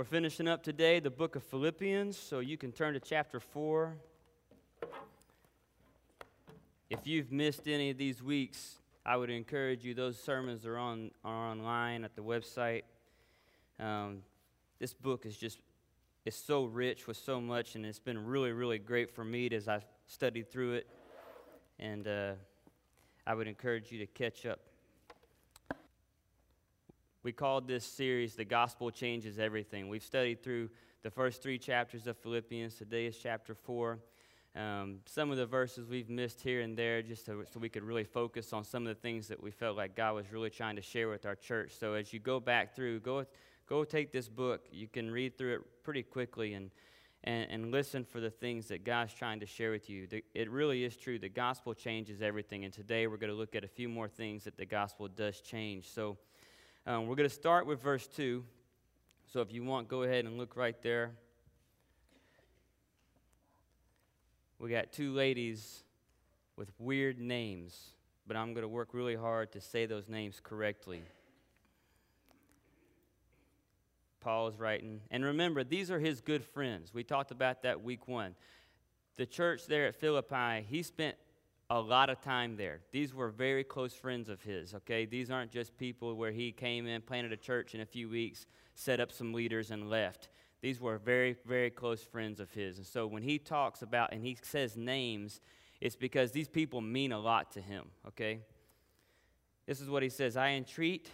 We're finishing up today the book of Philippians, so you can turn to chapter 4. If you've missed any of these weeks, I would encourage you, those sermons are, on, are online at the website. Um, this book is just it's so rich with so much, and it's been really, really great for me as I've studied through it. And uh, I would encourage you to catch up. We called this series The Gospel Changes Everything. We've studied through the first three chapters of Philippians. Today is chapter four. Um, some of the verses we've missed here and there just to, so we could really focus on some of the things that we felt like God was really trying to share with our church. So as you go back through, go Go take this book. You can read through it pretty quickly and, and, and listen for the things that God's trying to share with you. The, it really is true. The gospel changes everything. And today we're going to look at a few more things that the gospel does change. So um, we're going to start with verse 2. So if you want, go ahead and look right there. We got two ladies with weird names, but I'm going to work really hard to say those names correctly. Paul is writing. And remember, these are his good friends. We talked about that week one. The church there at Philippi, he spent a lot of time there. These were very close friends of his, okay? These aren't just people where he came in, planted a church in a few weeks, set up some leaders, and left. These were very, very close friends of his. And so when he talks about and he says names, it's because these people mean a lot to him, okay? This is what he says I entreat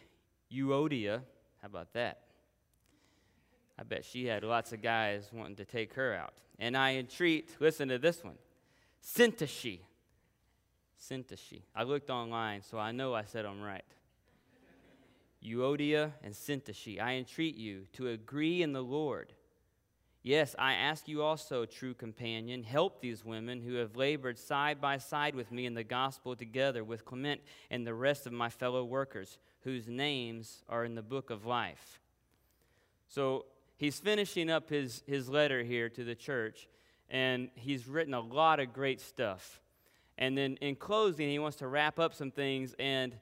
Euodia. How about that? I bet she had lots of guys wanting to take her out. And I entreat, listen to this one, Syntyche. Syntyche. I looked online, so I know I said them right. Euodia and Syntyche, I entreat you to agree in the Lord. Yes, I ask you also, true companion, help these women who have labored side by side with me in the gospel together with Clement and the rest of my fellow workers, whose names are in the book of life. So he's finishing up his, his letter here to the church, and he's written a lot of great stuff. And then in closing, he wants to wrap up some things. And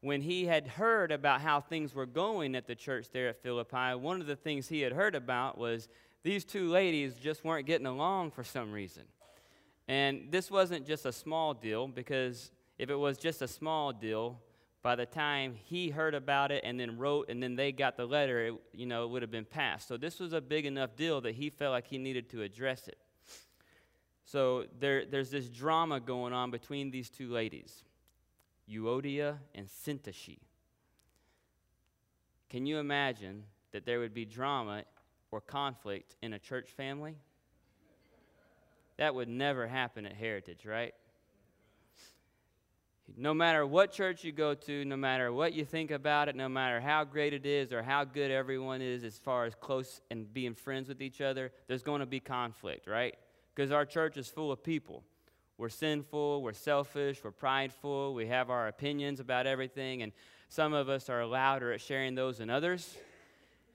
when he had heard about how things were going at the church there at Philippi, one of the things he had heard about was these two ladies just weren't getting along for some reason. And this wasn't just a small deal, because if it was just a small deal, by the time he heard about it and then wrote and then they got the letter, it, you know, it would have been passed. So this was a big enough deal that he felt like he needed to address it. So there, there's this drama going on between these two ladies, Euodia and Syntyche. Can you imagine that there would be drama or conflict in a church family? That would never happen at Heritage, right? No matter what church you go to, no matter what you think about it, no matter how great it is or how good everyone is as far as close and being friends with each other, there's going to be conflict, right? Because our church is full of people. We're sinful, we're selfish, we're prideful, we have our opinions about everything, and some of us are louder at sharing those than others.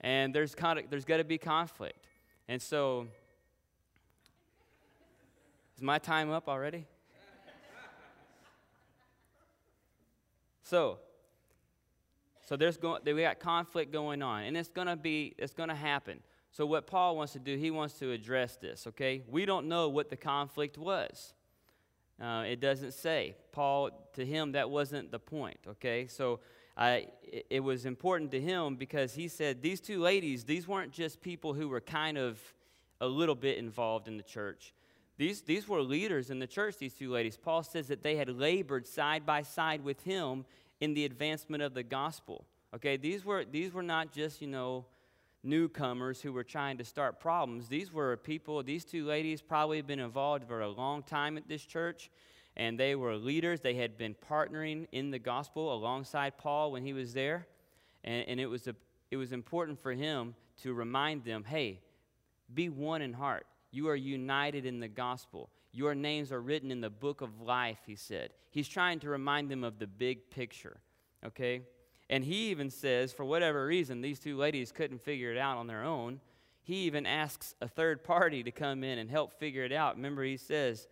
And there's, kind of, there's got to be conflict. And so, is my time up already? So, so there's going, we got conflict going on, and it's to be, it's to happen. So what Paul wants to do, he wants to address this. Okay, we don't know what the conflict was. Uh, it doesn't say. Paul, to him, that wasn't the point. Okay, so it, it was important to him because he said these two ladies, these weren't just people who were kind of a little bit involved in the church. These, these were leaders in the church, these two ladies. Paul says that they had labored side by side with him in the advancement of the gospel. Okay, these were, these were not just, you know, newcomers who were trying to start problems. These were people, these two ladies probably had been involved for a long time at this church, and they were leaders. They had been partnering in the gospel alongside Paul when he was there. And, and it, was a, it was important for him to remind them hey, be one in heart. You are united in the gospel. Your names are written in the book of life, he said. He's trying to remind them of the big picture, okay? And he even says, for whatever reason, these two ladies couldn't figure it out on their own. He even asks a third party to come in and help figure it out. Remember, he says,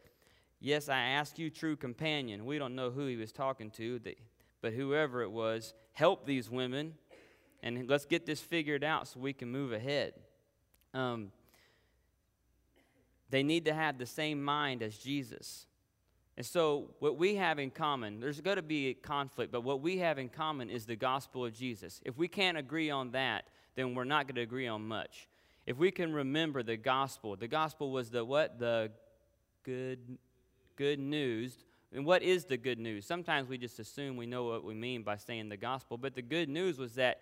Yes, I ask you, true companion. We don't know who he was talking to, but whoever it was, help these women And let's get this figured out so we can move ahead. Um, they need to have the same mind as Jesus. And so, what we have in common, there's going to be conflict, but what we have in common is the gospel of Jesus. If we can't agree on that, then we're not going to agree on much. If we can remember the gospel, the gospel was the what? The good, good news. And what is the good news? Sometimes we just assume we know what we mean by saying the gospel, but the good news was that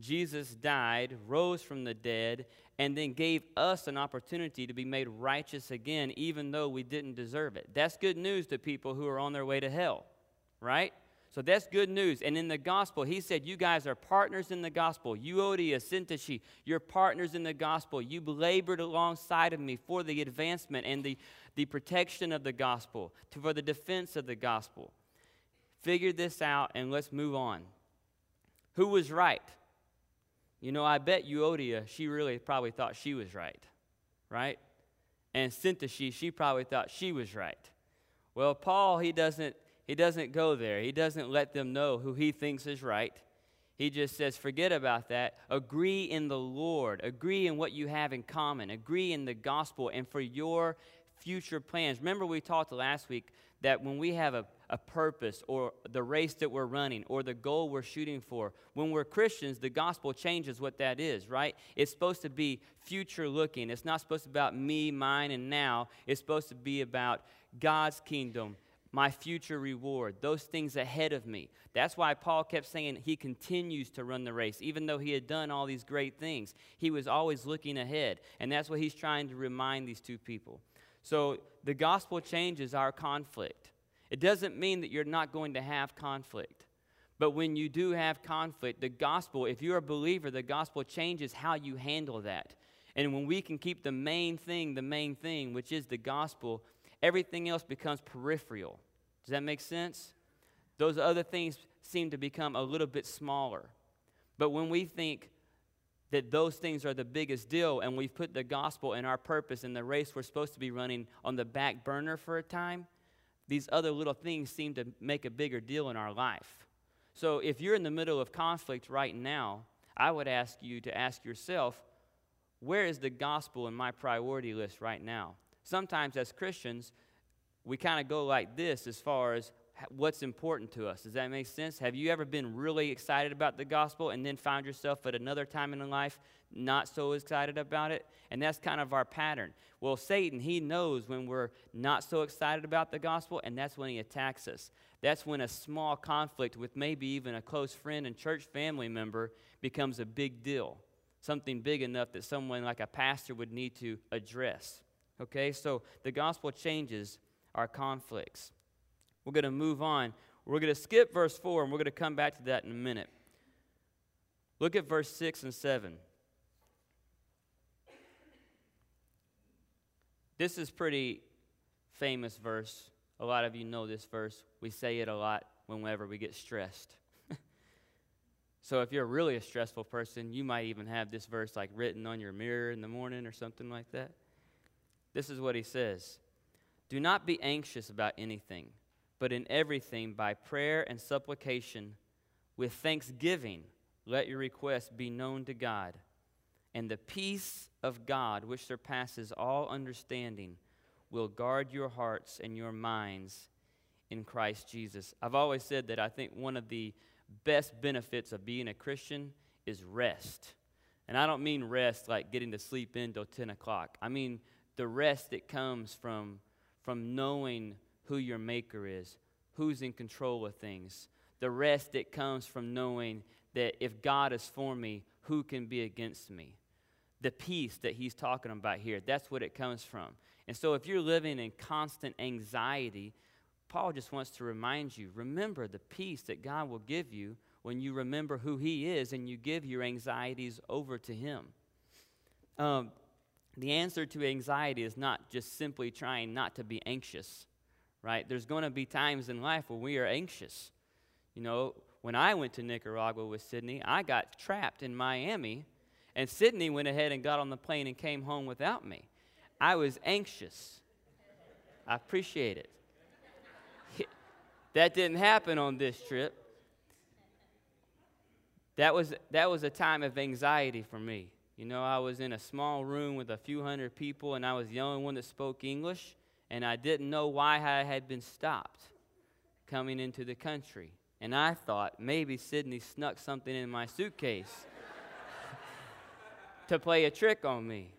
Jesus died, rose from the dead, and then gave us an opportunity to be made righteous again, even though we didn't deserve it. That's good news to people who are on their way to hell, right? So that's good news. And in the gospel, he said, You guys are partners in the gospel. Euodia, Syntyche, you're partners in the gospel. You labored alongside of me for the advancement and the, the protection of the gospel, to, for the defense of the gospel. Figure this out and let's move on. Who was right? You know, I bet Euodia, she really probably thought she was right, right? And Syntyche, she probably thought she was right. Well, Paul, he doesn't, he doesn't go there. He doesn't let them know who he thinks is right. He just says, forget about that. Agree in the Lord. Agree in what you have in common. Agree in the gospel and for your future plans. Remember, we talked last week that when we have a, a purpose or the race that we're running or the goal we're shooting for, when we're Christians, the gospel changes what that is, right? It's supposed to be future looking. It's not supposed to be about me, mine, and now. It's supposed to be about God's kingdom, my future reward, those things ahead of me. That's why Paul kept saying he continues to run the race. Even though he had done all these great things, he was always looking ahead. And that's what he's trying to remind these two people. So the gospel changes our conflict. It doesn't mean that you're not going to have conflict. But when you do have conflict, the gospel, if you're a believer, the gospel changes how you handle that. And when we can keep the main thing the main thing, which is the gospel, everything else becomes peripheral. Does that make sense? Those other things seem to become a little bit smaller. But when we think that those things are the biggest deal and we've put the gospel and our purpose and the race we're supposed to be running on the back burner for a time, these other little things seem to make a bigger deal in our life. So if you're in the middle of conflict right now, I would ask you to ask yourself, where is the gospel in my priority list right now? Sometimes as Christians, we kind of go like this as far as what's important to us. Does that make sense? Have you ever been really excited about the gospel and then found yourself at another time in life not so excited about it? And that's kind of our pattern. Well, Satan, he knows when we're not so excited about the gospel, and that's when he attacks us. That's when a small conflict with maybe even a close friend and church family member becomes a big deal. Something big enough that someone like a pastor would need to address. Okay, so the gospel changes our conflicts. We're going to move on. We're going to skip verse 4 and we're going to come back to that in a minute. Look at verse 6 and 7. This is pretty famous verse. A lot of you know this verse. We say it a lot whenever we get stressed. so if you're really a stressful person, you might even have this verse like written on your mirror in the morning or something like that. This is what he says. Do not be anxious about anything but in everything by prayer and supplication with thanksgiving let your requests be known to God. And the peace of God, which surpasses all understanding, will guard your hearts and your minds in Christ Jesus. I've always said that I think one of the best benefits of being a Christian is rest. And I don't mean rest like getting to sleep in till 10 o'clock. I mean the rest that comes from, from knowing who your maker is, who's in control of things. The rest that comes from knowing that if God is for me, who can be against me? The peace that he's talking about here, that's what it comes from. And so if you're living in constant anxiety, Paul just wants to remind you remember the peace that God will give you when you remember who he is and you give your anxieties over to him. Um, the answer to anxiety is not just simply trying not to be anxious right? There's going to be times in life where we are anxious. You know, when I went to Nicaragua with Sydney, I got trapped in Miami, and Sydney went ahead and got on the plane and came home without me. I was anxious. I appreciate it. that didn't happen on this trip. that was, that was a time of anxiety for me. You know, I was in a small room with a few hundred people, and I was the only one that spoke English, and I didn't know why I had been stopped coming into the country. And I thought maybe Sydney snuck something in my suitcase to play a trick on me.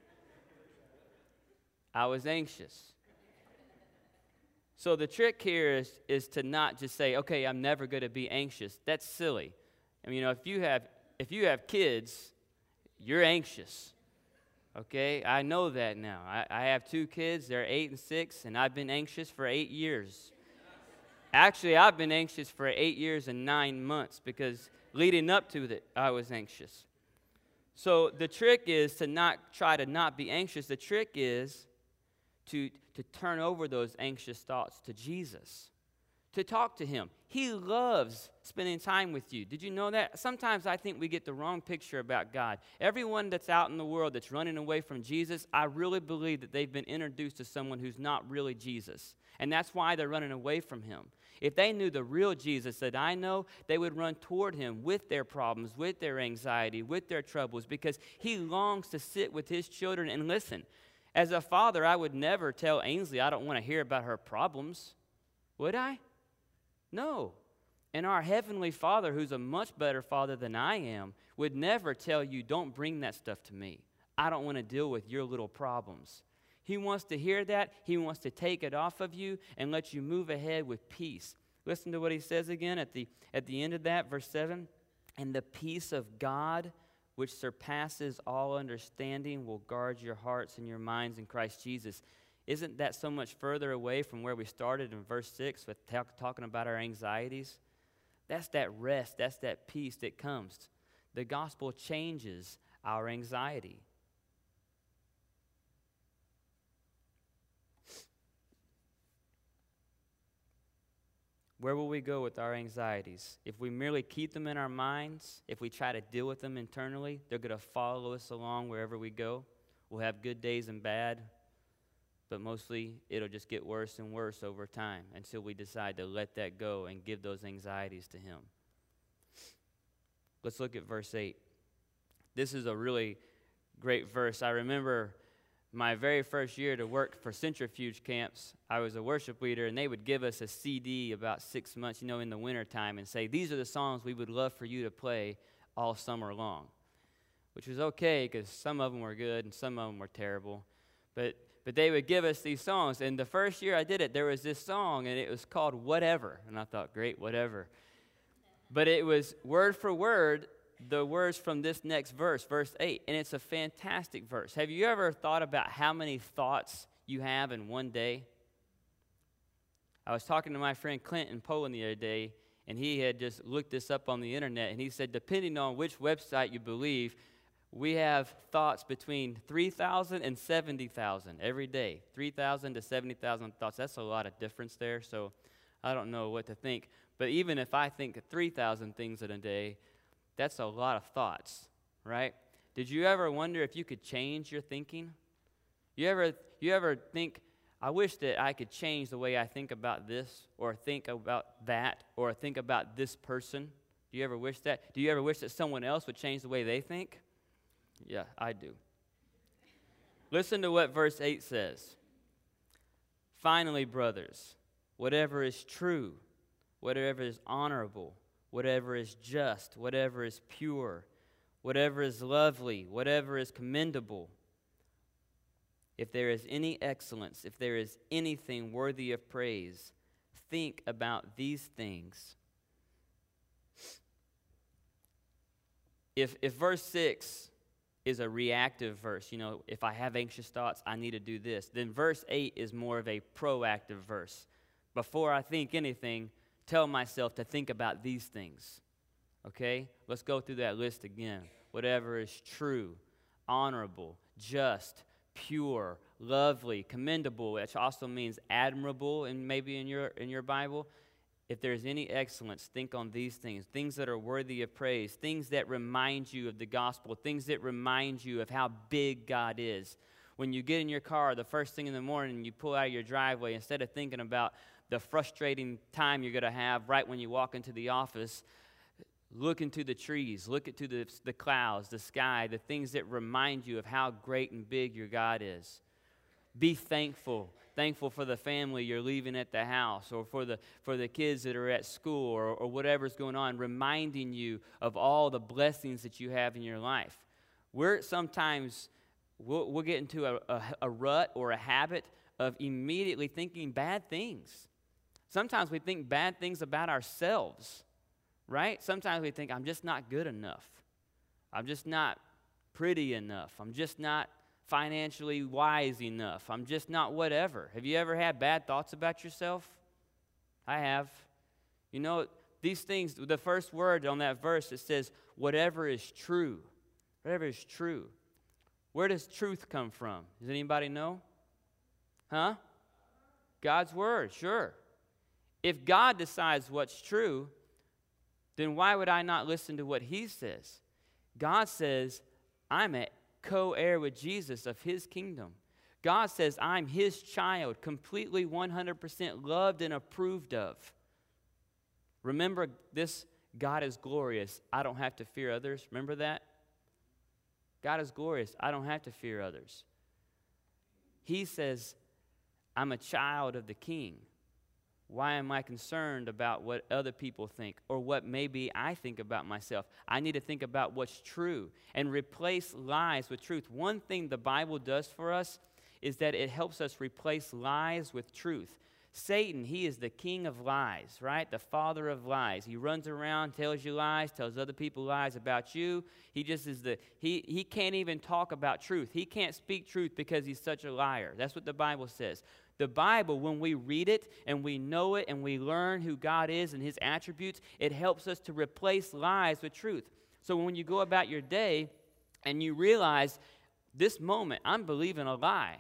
I was anxious. So the trick here is, is to not just say, okay, I'm never going to be anxious. That's silly. I mean, you know, if you have if you have kids, you're anxious. Okay, I know that now. I, I have two kids, they're eight and six, and I've been anxious for eight years. Actually, I've been anxious for eight years and nine months because leading up to it, I was anxious. So the trick is to not try to not be anxious. The trick is to, to turn over those anxious thoughts to Jesus, to talk to Him. He loves spending time with you. Did you know that? Sometimes I think we get the wrong picture about God. Everyone that's out in the world that's running away from Jesus, I really believe that they've been introduced to someone who's not really Jesus. And that's why they're running away from Him. If they knew the real Jesus that I know, they would run toward him with their problems, with their anxiety, with their troubles, because he longs to sit with his children and listen. As a father, I would never tell Ainsley I don't want to hear about her problems. Would I? No. And our Heavenly Father, who's a much better Father than I am, would never tell you, don't bring that stuff to me. I don't want to deal with your little problems. He wants to hear that. He wants to take it off of you and let you move ahead with peace. Listen to what he says again at the, at the end of that, verse 7. And the peace of God which surpasses all understanding, will guard your hearts and your minds in Christ Jesus. Isn't that so much further away from where we started in verse 6 with talk, talking about our anxieties? That's that rest, that's that peace that comes. The gospel changes our anxiety. Where will we go with our anxieties? If we merely keep them in our minds, if we try to deal with them internally, they're going to follow us along wherever we go. We'll have good days and bad, but mostly it'll just get worse and worse over time until we decide to let that go and give those anxieties to Him. Let's look at verse 8. This is a really great verse. I remember my very first year to work for centrifuge camps, I was a worship leader, and they would give us a CD about six months, you know, in the wintertime, and say, These are the songs we would love for you to play all summer long. Which was okay because some of them were good and some of them were terrible. But, but they would give us these songs. And the first year I did it, there was this song, and it was called Whatever. And I thought, Great, whatever. But it was word for word the words from this next verse, verse 8, and it's a fantastic verse. Have you ever thought about how many thoughts you have in one day? I was talking to my friend Clint in Poland the other day, and he had just looked this up on the internet, and he said, depending on which website you believe, we have thoughts between 3,000 and 70,000 every day. 3,000 to 70,000 thoughts. That's a lot of difference there, so I don't know what to think. But even if I think 3,000 things in a day, that's a lot of thoughts, right? Did you ever wonder if you could change your thinking? You ever, you ever think, I wish that I could change the way I think about this, or think about that, or think about this person? Do you ever wish that? Do you ever wish that someone else would change the way they think? Yeah, I do. Listen to what verse 8 says. Finally, brothers, whatever is true, whatever is honorable, whatever is just, whatever is pure, whatever is lovely, whatever is commendable, if there is any excellence, if there is anything worthy of praise, think about these things. If, if verse 6 is a reactive verse, you know, if I have anxious thoughts, I need to do this, then verse 8 is more of a proactive verse. Before I think anything, tell myself to think about these things. Okay? Let's go through that list again. Whatever is true, honorable, just, pure, lovely, commendable, which also means admirable and maybe in your in your Bible. If there's any excellence, think on these things, things that are worthy of praise, things that remind you of the gospel, things that remind you of how big God is. When you get in your car the first thing in the morning, you pull out of your driveway, instead of thinking about the frustrating time you're going to have right when you walk into the office, Look into the trees, look into the, the clouds, the sky, the things that remind you of how great and big your God is. Be thankful. Thankful for the family you're leaving at the house or for the, for the kids that are at school or, or whatever's going on, reminding you of all the blessings that you have in your life. We're sometimes, we'll, we'll get into a, a, a rut or a habit of immediately thinking bad things. Sometimes we think bad things about ourselves, right? Sometimes we think, I'm just not good enough. I'm just not pretty enough. I'm just not financially wise enough. I'm just not whatever. Have you ever had bad thoughts about yourself? I have. You know, these things, the first word on that verse, it says, whatever is true. Whatever is true. Where does truth come from? Does anybody know? Huh? God's word, sure. If God decides what's true, then why would I not listen to what he says? God says, I'm a co heir with Jesus of his kingdom. God says, I'm his child, completely 100% loved and approved of. Remember this God is glorious. I don't have to fear others. Remember that? God is glorious. I don't have to fear others. He says, I'm a child of the king. Why am I concerned about what other people think or what maybe I think about myself? I need to think about what's true and replace lies with truth. One thing the Bible does for us is that it helps us replace lies with truth. Satan, he is the king of lies, right? The father of lies. He runs around, tells you lies, tells other people lies about you. He just is the, he, he can't even talk about truth. He can't speak truth because he's such a liar. That's what the Bible says. The Bible, when we read it and we know it and we learn who God is and his attributes, it helps us to replace lies with truth. So when you go about your day and you realize this moment, I'm believing a lie,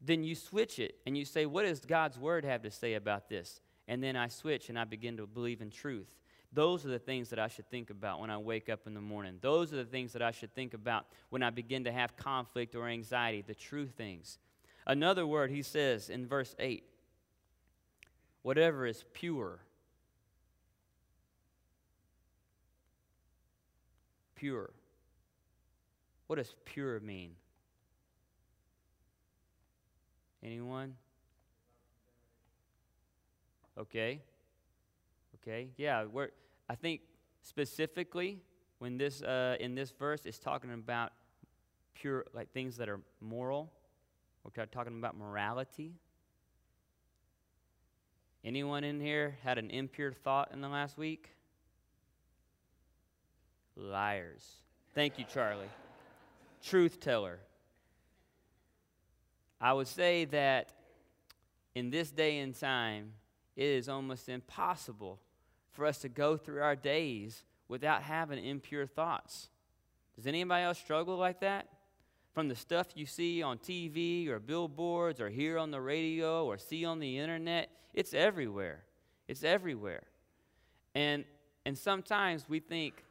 then you switch it and you say, What does God's word have to say about this? And then I switch and I begin to believe in truth. Those are the things that I should think about when I wake up in the morning. Those are the things that I should think about when I begin to have conflict or anxiety, the true things. Another word he says in verse 8 whatever is pure. Pure. What does pure mean? Anyone? Okay. Okay. Yeah, we're, I think specifically when this uh, in this verse is talking about pure like things that are moral we're talking about morality. Anyone in here had an impure thought in the last week? Liars. Thank you, Charlie. Truth teller. I would say that in this day and time, it is almost impossible for us to go through our days without having impure thoughts. Does anybody else struggle like that? From the stuff you see on TV or billboards or hear on the radio or see on the internet. It's everywhere. It's everywhere. And, and sometimes we think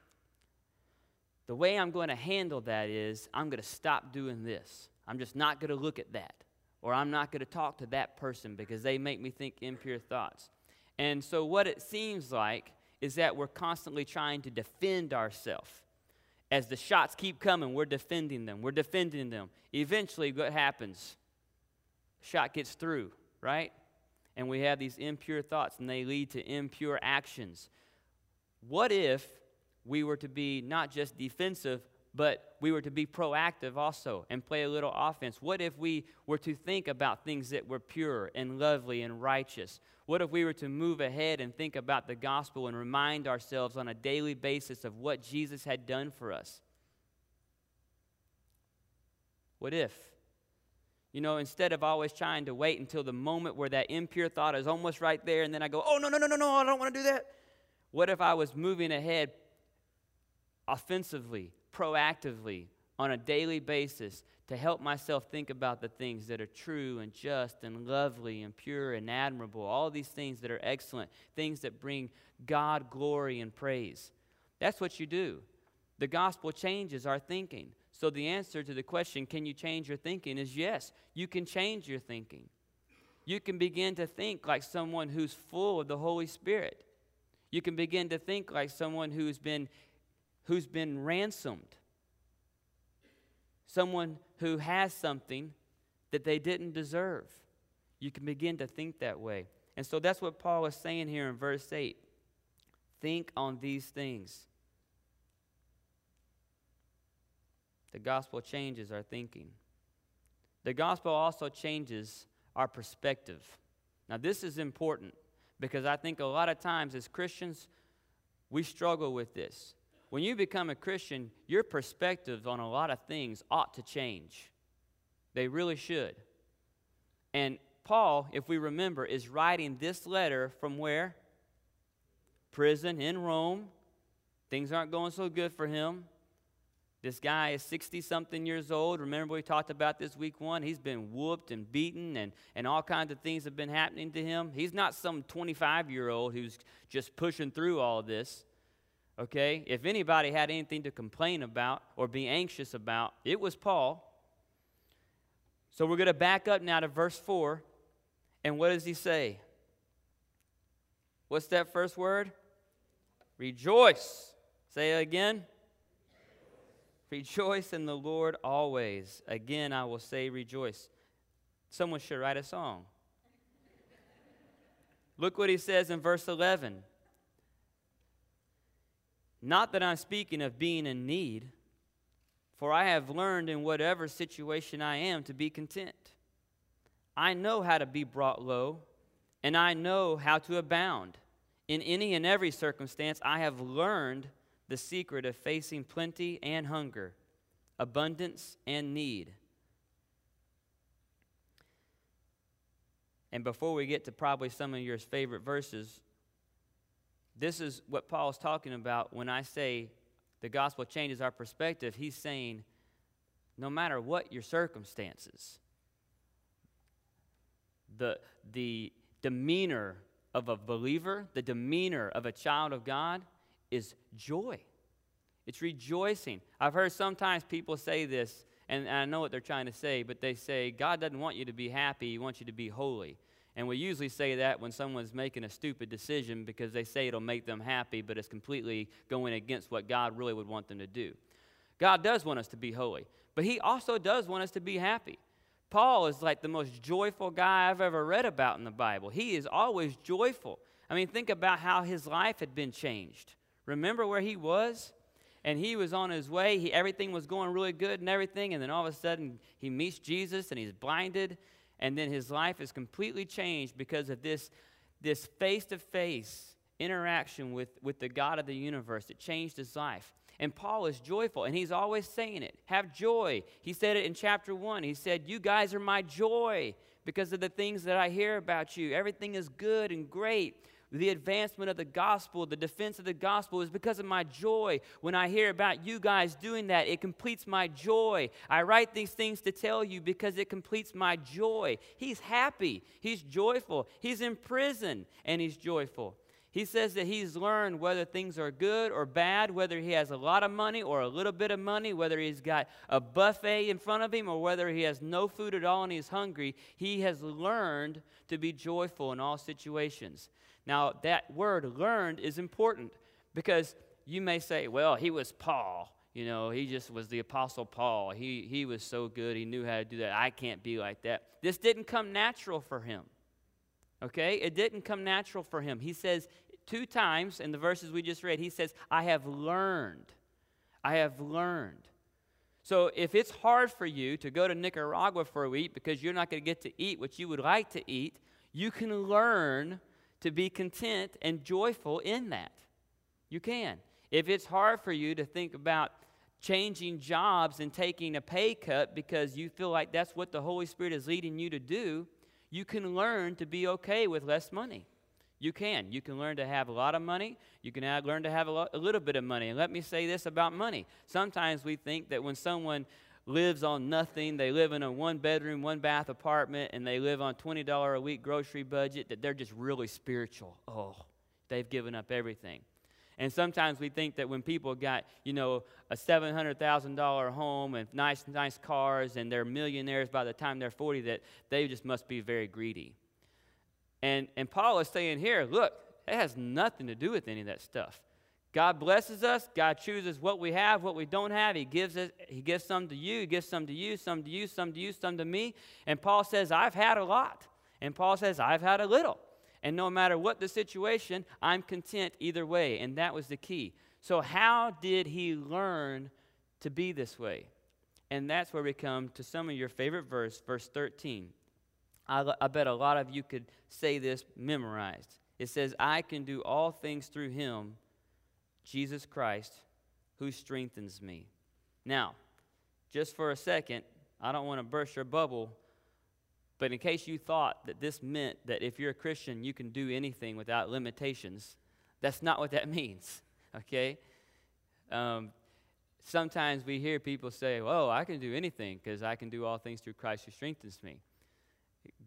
the way I'm going to handle that is I'm going to stop doing this. I'm just not going to look at that. Or I'm not going to talk to that person because they make me think impure thoughts. And so, what it seems like is that we're constantly trying to defend ourselves as the shots keep coming, we're defending them. We're defending them. Eventually, what happens? Shot gets through, right? And we have these impure thoughts, and they lead to impure actions. What if we were to be not just defensive, but we were to be proactive also and play a little offense? What if we were to think about things that were pure and lovely and righteous? What if we were to move ahead and think about the gospel and remind ourselves on a daily basis of what Jesus had done for us? What if? You know, instead of always trying to wait until the moment where that impure thought is almost right there, and then I go, oh, no, no, no, no, no, I don't want to do that. What if I was moving ahead offensively, proactively on a daily basis to help myself think about the things that are true and just and lovely and pure and admirable, all these things that are excellent, things that bring God glory and praise. That's what you do. The gospel changes our thinking. So the answer to the question, can you change your thinking, is yes, you can change your thinking. You can begin to think like someone who's full of the Holy Spirit. You can begin to think like someone who's been, who's been ransomed, someone who has something that they didn't deserve. You can begin to think that way. And so that's what Paul is saying here in verse 8. Think on these things. The gospel changes our thinking. The gospel also changes our perspective. Now, this is important because I think a lot of times as Christians, we struggle with this. When you become a Christian, your perspective on a lot of things ought to change. They really should. And Paul, if we remember, is writing this letter from where? Prison in Rome. Things aren't going so good for him. This guy is 60 something years old. Remember, we talked about this week one? He's been whooped and beaten, and, and all kinds of things have been happening to him. He's not some 25 year old who's just pushing through all this. Okay? If anybody had anything to complain about or be anxious about, it was Paul. So we're going to back up now to verse 4. And what does he say? What's that first word? Rejoice. Say it again. Rejoice in the Lord always. Again, I will say rejoice. Someone should write a song. Look what he says in verse 11. Not that I'm speaking of being in need, for I have learned in whatever situation I am to be content. I know how to be brought low, and I know how to abound. In any and every circumstance, I have learned the secret of facing plenty and hunger, abundance and need. And before we get to probably some of your favorite verses, this is what Paul's talking about when I say the gospel changes our perspective. He's saying, no matter what your circumstances, the, the demeanor of a believer, the demeanor of a child of God, is joy. It's rejoicing. I've heard sometimes people say this, and I know what they're trying to say, but they say, God doesn't want you to be happy, He wants you to be holy. And we usually say that when someone's making a stupid decision because they say it'll make them happy, but it's completely going against what God really would want them to do. God does want us to be holy, but He also does want us to be happy. Paul is like the most joyful guy I've ever read about in the Bible. He is always joyful. I mean, think about how his life had been changed. Remember where he was? And he was on his way. He, everything was going really good and everything. And then all of a sudden, he meets Jesus and he's blinded. And then his life is completely changed because of this this face to face interaction with, with the God of the universe. It changed his life. And Paul is joyful, and he's always saying it. Have joy. He said it in chapter one. He said, You guys are my joy because of the things that I hear about you. Everything is good and great the advancement of the gospel, the defense of the gospel is because of my joy. When I hear about you guys doing that, it completes my joy. I write these things to tell you because it completes my joy. He's happy, he's joyful, he's in prison, and he's joyful. He says that he's learned whether things are good or bad, whether he has a lot of money or a little bit of money, whether he's got a buffet in front of him or whether he has no food at all and he's hungry. He has learned to be joyful in all situations. Now, that word learned is important because you may say, well, he was Paul. You know, he just was the Apostle Paul. He, he was so good. He knew how to do that. I can't be like that. This didn't come natural for him. Okay? It didn't come natural for him. He says two times in the verses we just read, he says, I have learned. I have learned. So if it's hard for you to go to Nicaragua for a week because you're not going to get to eat what you would like to eat, you can learn to be content and joyful in that. You can. If it's hard for you to think about changing jobs and taking a pay cut because you feel like that's what the Holy Spirit is leading you to do, you can learn to be okay with less money. You can. You can learn to have a lot of money. You can learn to have a, a little bit of money. And let me say this about money. Sometimes we think that when someone lives on nothing. They live in a one bedroom, one bath apartment, and they live on $20 a week grocery budget, that they're just really spiritual. Oh, they've given up everything. And sometimes we think that when people got, you know, a $700,000 home and nice, nice cars and they're millionaires by the time they're 40, that they just must be very greedy. And, and Paul is saying here, look, It has nothing to do with any of that stuff. God blesses us. God chooses what we have, what we don't have. He gives it. He gives some to you. He gives some to you, some to you, some to you, some to me. And Paul says, "I've had a lot," and Paul says, "I've had a little." And no matter what the situation, I'm content either way. And that was the key. So, how did he learn to be this way? And that's where we come to some of your favorite verse, verse 13. I, I bet a lot of you could say this memorized. It says, I can do all things through him Jesus Christ, who strengthens me. Now, just for a second, I don't want to burst your bubble, but in case you thought that this meant that if you're a Christian, you can do anything without limitations, that's not what that means, okay? Um, sometimes we hear people say, "Oh, I can do anything because I can do all things through Christ who strengthens me."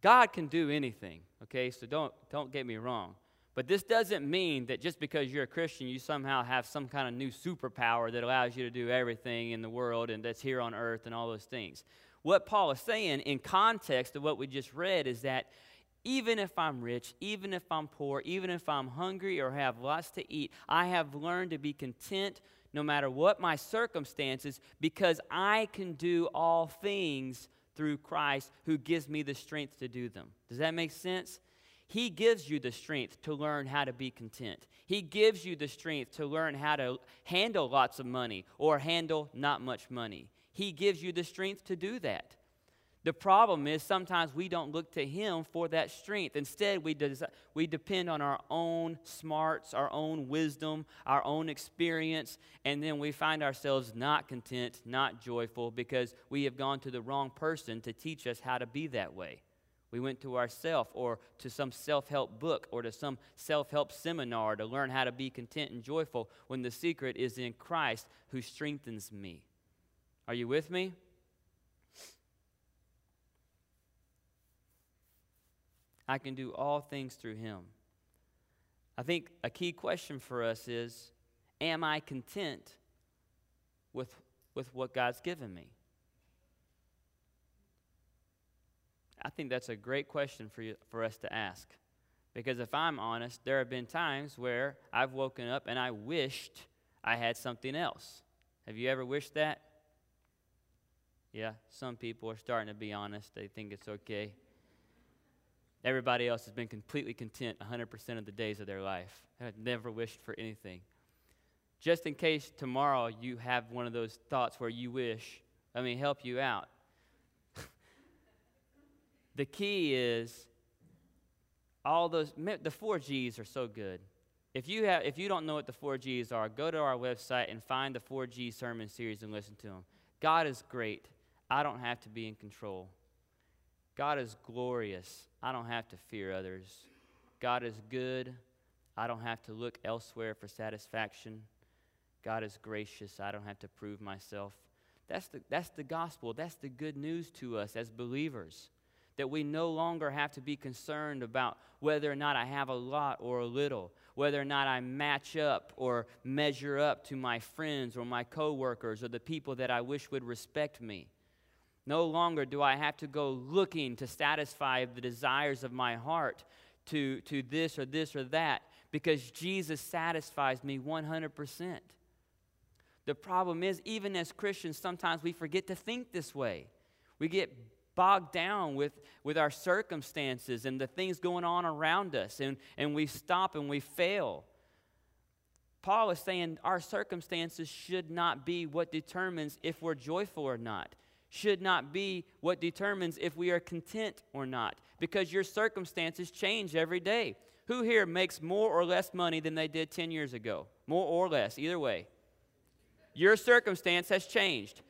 God can do anything, okay? So don't don't get me wrong. But this doesn't mean that just because you're a Christian, you somehow have some kind of new superpower that allows you to do everything in the world and that's here on earth and all those things. What Paul is saying in context of what we just read is that even if I'm rich, even if I'm poor, even if I'm hungry or have lots to eat, I have learned to be content no matter what my circumstances because I can do all things through Christ who gives me the strength to do them. Does that make sense? He gives you the strength to learn how to be content. He gives you the strength to learn how to handle lots of money or handle not much money. He gives you the strength to do that. The problem is sometimes we don't look to Him for that strength. Instead, we, des- we depend on our own smarts, our own wisdom, our own experience, and then we find ourselves not content, not joyful, because we have gone to the wrong person to teach us how to be that way. We went to ourself or to some self help book or to some self help seminar to learn how to be content and joyful when the secret is in Christ who strengthens me. Are you with me? I can do all things through him. I think a key question for us is Am I content with, with what God's given me? I think that's a great question for, you, for us to ask. Because if I'm honest, there have been times where I've woken up and I wished I had something else. Have you ever wished that? Yeah, some people are starting to be honest. They think it's okay. Everybody else has been completely content 100% of the days of their life. I've never wished for anything. Just in case tomorrow you have one of those thoughts where you wish, let me help you out. The key is all those, the four G's are so good. If you, have, if you don't know what the four G's are, go to our website and find the 4G sermon series and listen to them. God is great. I don't have to be in control. God is glorious. I don't have to fear others. God is good. I don't have to look elsewhere for satisfaction. God is gracious. I don't have to prove myself. That's the, that's the gospel. That's the good news to us as believers that we no longer have to be concerned about whether or not I have a lot or a little, whether or not I match up or measure up to my friends or my coworkers or the people that I wish would respect me. No longer do I have to go looking to satisfy the desires of my heart to, to this or this or that because Jesus satisfies me 100%. The problem is, even as Christians, sometimes we forget to think this way. We get bogged down with, with our circumstances and the things going on around us, and, and we stop and we fail. Paul is saying our circumstances should not be what determines if we're joyful or not, should not be what determines if we are content or not, because your circumstances change every day. Who here makes more or less money than they did 10 years ago? More or less, either way. Your circumstance has changed.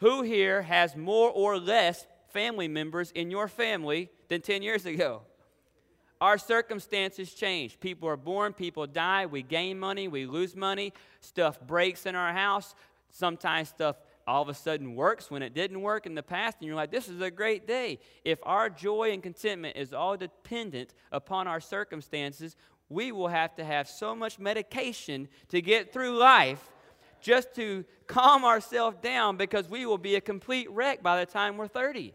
Who here has more or less family members in your family than 10 years ago. Our circumstances change. People are born, people die, we gain money, we lose money, stuff breaks in our house. Sometimes stuff all of a sudden works when it didn't work in the past, and you're like, this is a great day. If our joy and contentment is all dependent upon our circumstances, we will have to have so much medication to get through life just to calm ourselves down because we will be a complete wreck by the time we're 30.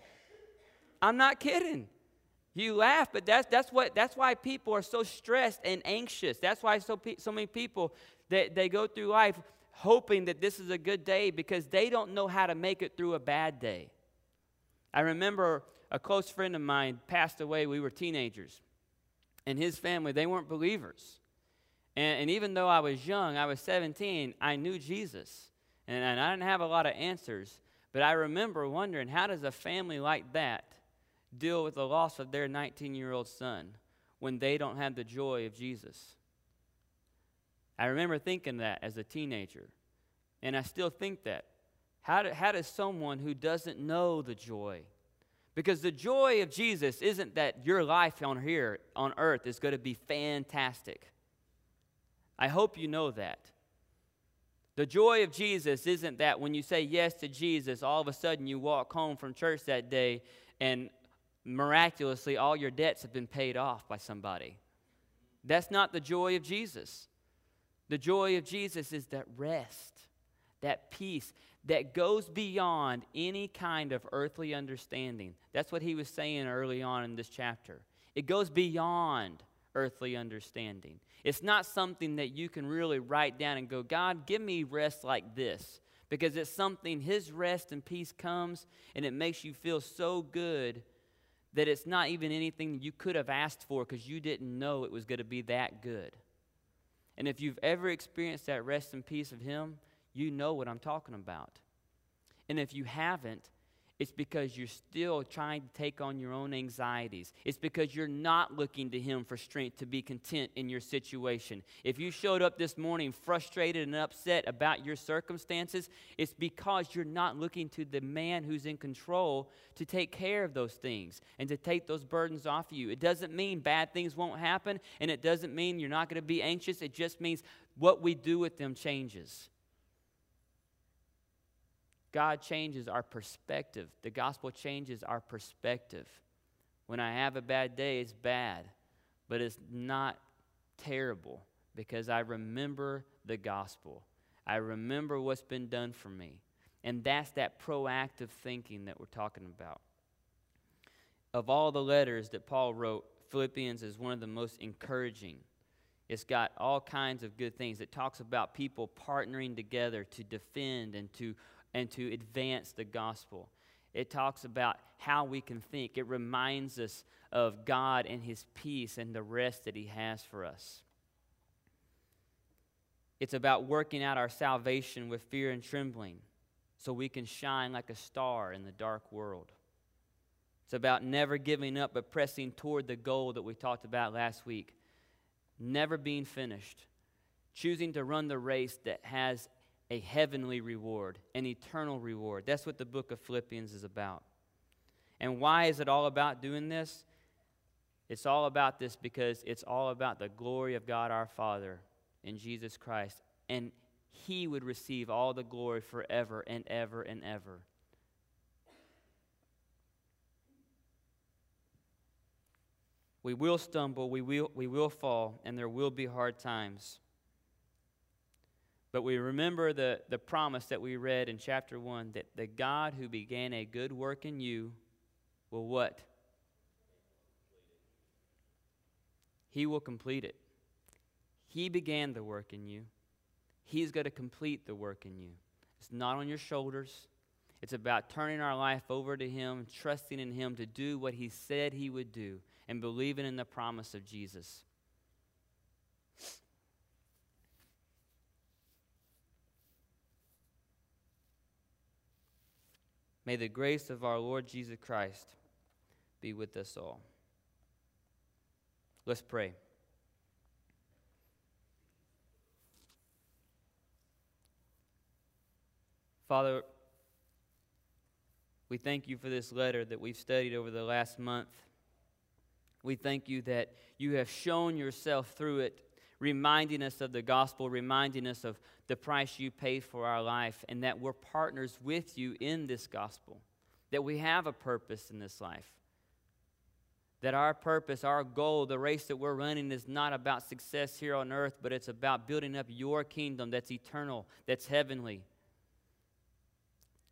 I'm not kidding. You laugh, but that's, that's, what, that's why people are so stressed and anxious. That's why so, pe- so many people, they, they go through life hoping that this is a good day because they don't know how to make it through a bad day. I remember a close friend of mine passed away. We were teenagers. And his family, they weren't believers. And, and even though I was young, I was 17, I knew Jesus. And, and I didn't have a lot of answers. But I remember wondering how does a family like that deal with the loss of their 19 year old son when they don't have the joy of Jesus? I remember thinking that as a teenager. And I still think that. How, do, how does someone who doesn't know the joy, because the joy of Jesus isn't that your life on here on earth is going to be fantastic. I hope you know that. The joy of Jesus isn't that when you say yes to Jesus, all of a sudden you walk home from church that day and miraculously all your debts have been paid off by somebody. That's not the joy of Jesus. The joy of Jesus is that rest, that peace that goes beyond any kind of earthly understanding. That's what he was saying early on in this chapter. It goes beyond earthly understanding. It's not something that you can really write down and go, God, give me rest like this. Because it's something, His rest and peace comes and it makes you feel so good that it's not even anything you could have asked for because you didn't know it was going to be that good. And if you've ever experienced that rest and peace of Him, you know what I'm talking about. And if you haven't, it's because you're still trying to take on your own anxieties. It's because you're not looking to Him for strength to be content in your situation. If you showed up this morning frustrated and upset about your circumstances, it's because you're not looking to the man who's in control to take care of those things and to take those burdens off of you. It doesn't mean bad things won't happen, and it doesn't mean you're not going to be anxious. It just means what we do with them changes. God changes our perspective. The gospel changes our perspective. When I have a bad day, it's bad, but it's not terrible because I remember the gospel. I remember what's been done for me. And that's that proactive thinking that we're talking about. Of all the letters that Paul wrote, Philippians is one of the most encouraging. It's got all kinds of good things. It talks about people partnering together to defend and to and to advance the gospel. It talks about how we can think. It reminds us of God and His peace and the rest that He has for us. It's about working out our salvation with fear and trembling so we can shine like a star in the dark world. It's about never giving up but pressing toward the goal that we talked about last week. Never being finished. Choosing to run the race that has a heavenly reward, an eternal reward. That's what the book of Philippians is about. And why is it all about doing this? It's all about this because it's all about the glory of God our Father in Jesus Christ. And He would receive all the glory forever and ever and ever. We will stumble, we will, we will fall, and there will be hard times. But we remember the, the promise that we read in chapter 1 that the God who began a good work in you will what? He will complete it. He began the work in you. He's going to complete the work in you. It's not on your shoulders. It's about turning our life over to Him, trusting in Him to do what He said He would do, and believing in the promise of Jesus. May the grace of our Lord Jesus Christ be with us all. Let's pray. Father, we thank you for this letter that we've studied over the last month. We thank you that you have shown yourself through it reminding us of the gospel, reminding us of the price you paid for our life, and that we're partners with you in this gospel, that we have a purpose in this life. That our purpose, our goal, the race that we're running is not about success here on earth, but it's about building up your kingdom that's eternal, that's heavenly.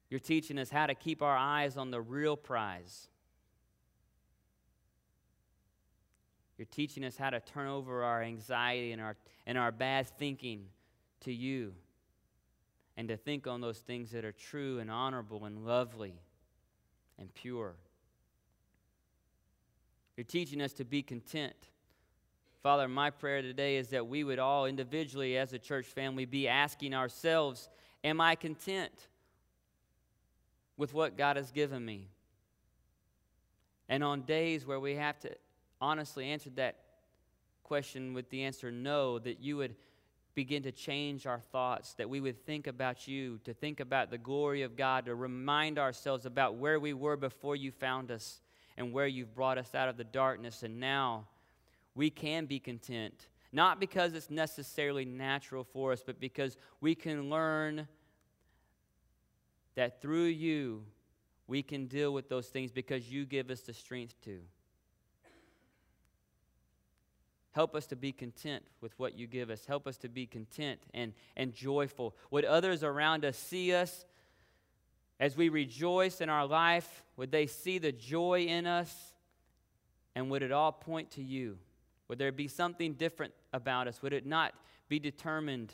You're teaching us how to keep our eyes on the real prize You're teaching us how to turn over our anxiety and our, and our bad thinking to you and to think on those things that are true and honorable and lovely and pure. You're teaching us to be content. Father, my prayer today is that we would all individually, as a church family, be asking ourselves Am I content with what God has given me? And on days where we have to honestly answered that question with the answer no, that you would begin to change our thoughts, that we would think about you, to think about the glory of God, to remind ourselves about where we were before you found us and where you've brought us out of the darkness. And now we can be content, not because it's necessarily natural for us, but because we can learn that through you we can deal with those things because you give us the strength to. Help us to be content with what you give us. Help us to be content and, and joyful. Would others around us see us as we rejoice in our life? Would they see the joy in us? And would it all point to you? Would there be something different about us? Would it not be determined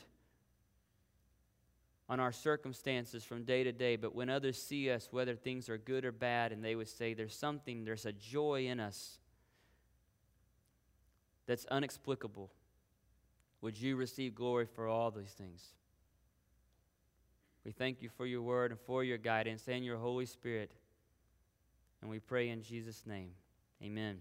on our circumstances from day to day, but when others see us, whether things are good or bad, and they would say, There's something, there's a joy in us that's unexplicable, would you receive glory for all these things? We thank you for your word and for your guidance and your Holy Spirit. And we pray in Jesus' name. Amen.